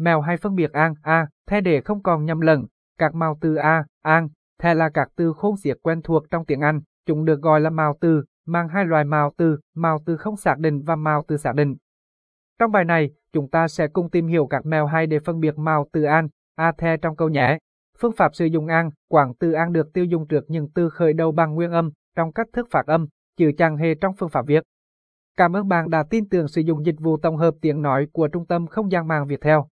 Mèo hay phân biệt an, a, the để không còn nhầm lẫn. Các màu từ a, an, the là các từ khôn xiết quen thuộc trong tiếng Anh. Chúng được gọi là màu từ, mang hai loại màu từ, màu từ không xác định và màu từ xác định. Trong bài này, chúng ta sẽ cùng tìm hiểu các mèo hay để phân biệt màu từ an, a the trong câu nhé. Phương pháp sử dụng an, quảng từ an được tiêu dùng trước những từ khởi đầu bằng nguyên âm trong cách thức phát âm, chứ chẳng hề trong phương pháp viết. Cảm ơn bạn đã tin tưởng sử dụng dịch vụ tổng hợp tiếng nói của Trung tâm Không gian mạng Việt Theo.